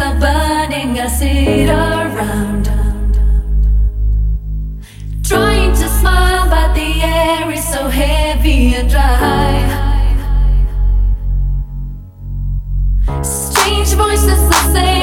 are burning us it around. Trying to smile but the air is so heavy and dry. Strange voices are saying